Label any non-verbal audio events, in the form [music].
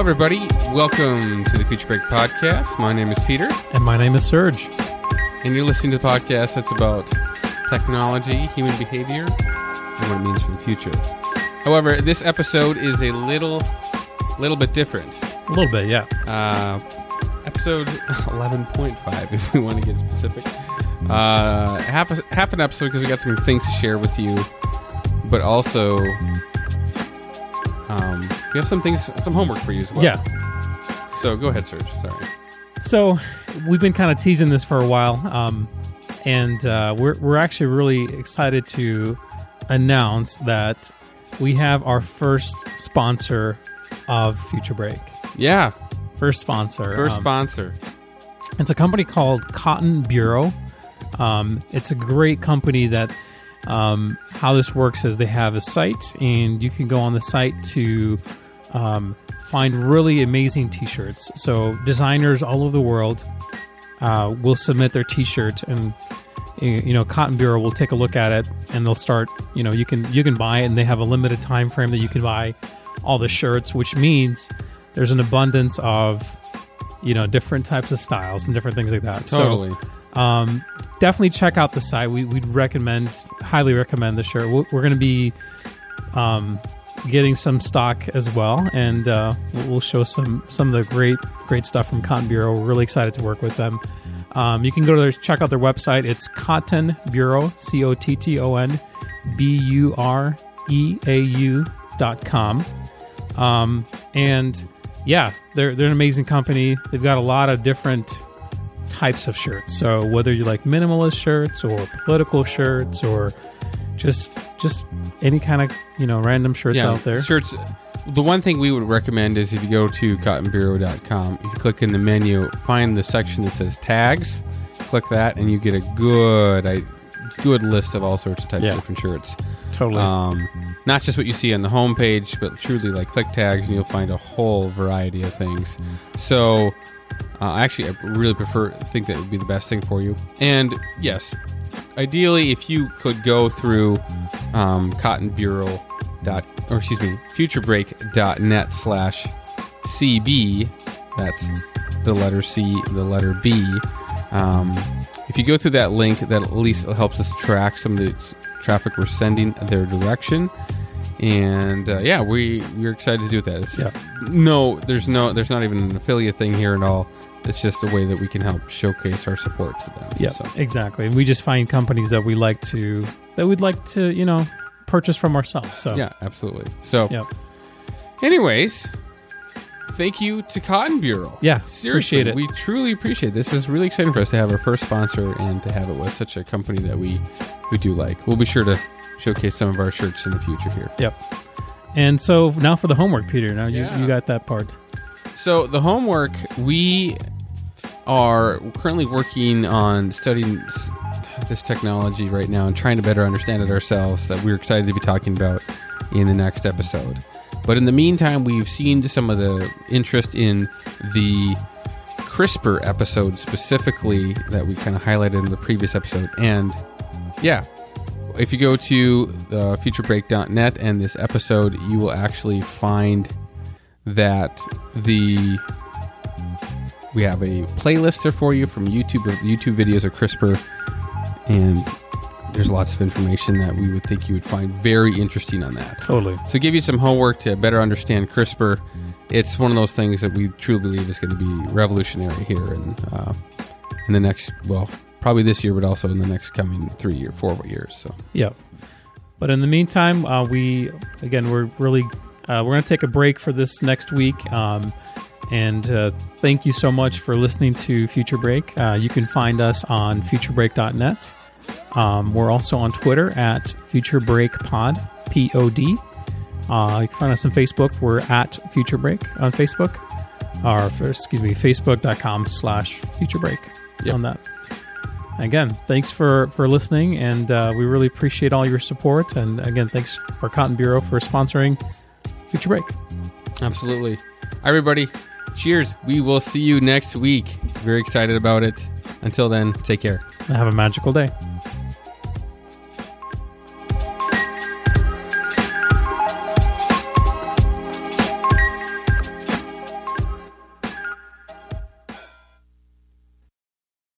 Hello, everybody. Welcome to the Future Break podcast. My name is Peter, And my name is Serge. and you're listening to the podcast that's about technology, human behavior, and what it means for the future. However, this episode is a little, little bit different. A little bit, yeah. Uh, episode 11.5, [laughs] if we want to get specific. Uh, half, a, half an episode because we got some things to share with you, but also um, we have some things, some homework for you as well. Yeah. So go ahead, Serge. Sorry. So we've been kind of teasing this for a while, um, and uh, we're we're actually really excited to announce that we have our first sponsor of Future Break. Yeah, First sponsor. first um, sponsor. It's a company called Cotton Bureau. Um, it's a great company that um, how this works is they have a site, and you can go on the site to um, find really amazing T-shirts. So designers all over the world uh, will submit their T-shirt, and you know Cotton Bureau will take a look at it, and they'll start. You know, you can you can buy it, and they have a limited time frame that you can buy all the shirts, which means there's an abundance of you know different types of styles and different things like that. Totally. So um, definitely check out the site. We, we'd recommend, highly recommend the shirt. We're, we're going to be um, getting some stock as well, and uh, we'll we'll show some some of the great great stuff from Cotton Bureau. We're really excited to work with them. Um, you can go to their, check out their website. It's Cotton Bureau, C O T T O N B U R E A U dot com. Um, and yeah, they're they're an amazing company. They've got a lot of different types of shirts. So whether you like minimalist shirts or political shirts or just just any kind of you know random shirts yeah, out there. Shirts. The one thing we would recommend is if you go to cottonbureau.com, if you click in the menu, find the section that says tags, click that, and you get a good, a good list of all sorts of types Yeah. of different shirts. Totally. Um, not just what you see on the homepage, but truly like click tags, and you'll find a whole variety of things. So, uh, actually, I really prefer think that would be the best thing for you. And yes, ideally, if you could go through um, Cotton Bureau dot or excuse me, futurebreak.net slash CB. That's the letter C, the letter B. Um, if you go through that link, that at least helps us track some of the traffic we're sending their direction. And uh, yeah, we we're excited to do that. It's, Yeah. No, there's no, there's not even an affiliate thing here at all. It's just a way that we can help showcase our support to them. yeah, So, exactly. We just find companies that we like to that we'd like to you know purchase from ourselves. So yeah, absolutely. So, yeah, anyways, thank you to Cotton Bureau. yeah. Seriously, appreciate it. we truly appreciate it. This is really exciting for us to have our first sponsor and to have it with such a company that we we do like. We'll be sure to showcase some of our shirts in the future here. Yep. And so now for the homework, Peter. Now you, Yeah. you got that part. So the homework we are currently working on studying this technology right now and trying to better understand it ourselves. That we're excited to be talking about in the next episode. But in the meantime, we've seen some of the interest in the CRISPR episode specifically that we kind of highlighted in the previous episode. And yeah, if you go to uh, futurebreak.net and this episode, you will actually find that the we have a playlist there for you from YouTube YouTube videos of CRISPR, and there's lots of information that we would think you would find very interesting on that. Totally. So, give you some homework to better understand CRISPR. It's one of those things that we truly believe is going to be revolutionary here in uh, in the next, well, probably this year, but also in the next coming three year, four years. So, Yep. But in the meantime, uh, we again we're really uh, we're going to take a break for this next week. Um, and uh, thank you so much for listening to Future Break. Uh, you can find us on futurebreak.net. Um, we're also on Twitter at Future Break Pod, P O D. Uh, you can find us on Facebook. We're at Future Break on Facebook. Or, first, excuse me, facebook.com slash Future Break Yep. on that. Again, thanks for, for listening, and uh, we really appreciate all your support. And again, thanks for Cotton Bureau for sponsoring Future Break. absolutely. Everybody, cheers. We will see you next week. Very excited about it. Until then, take care. And have a magical day.